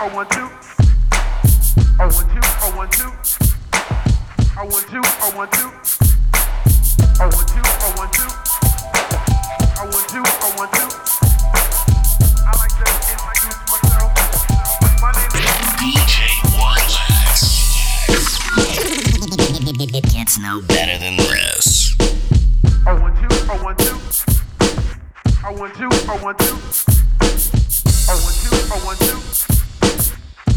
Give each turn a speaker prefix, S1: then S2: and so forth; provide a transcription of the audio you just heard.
S1: Want to. I want to. I want to. I want to. I want to. I want to. I want to. I to introduce myself. My name is.
S2: DJ Warren Waxx. It gets no better than this.
S1: I want to. I want to. I want to. I want to. I want to. I want to.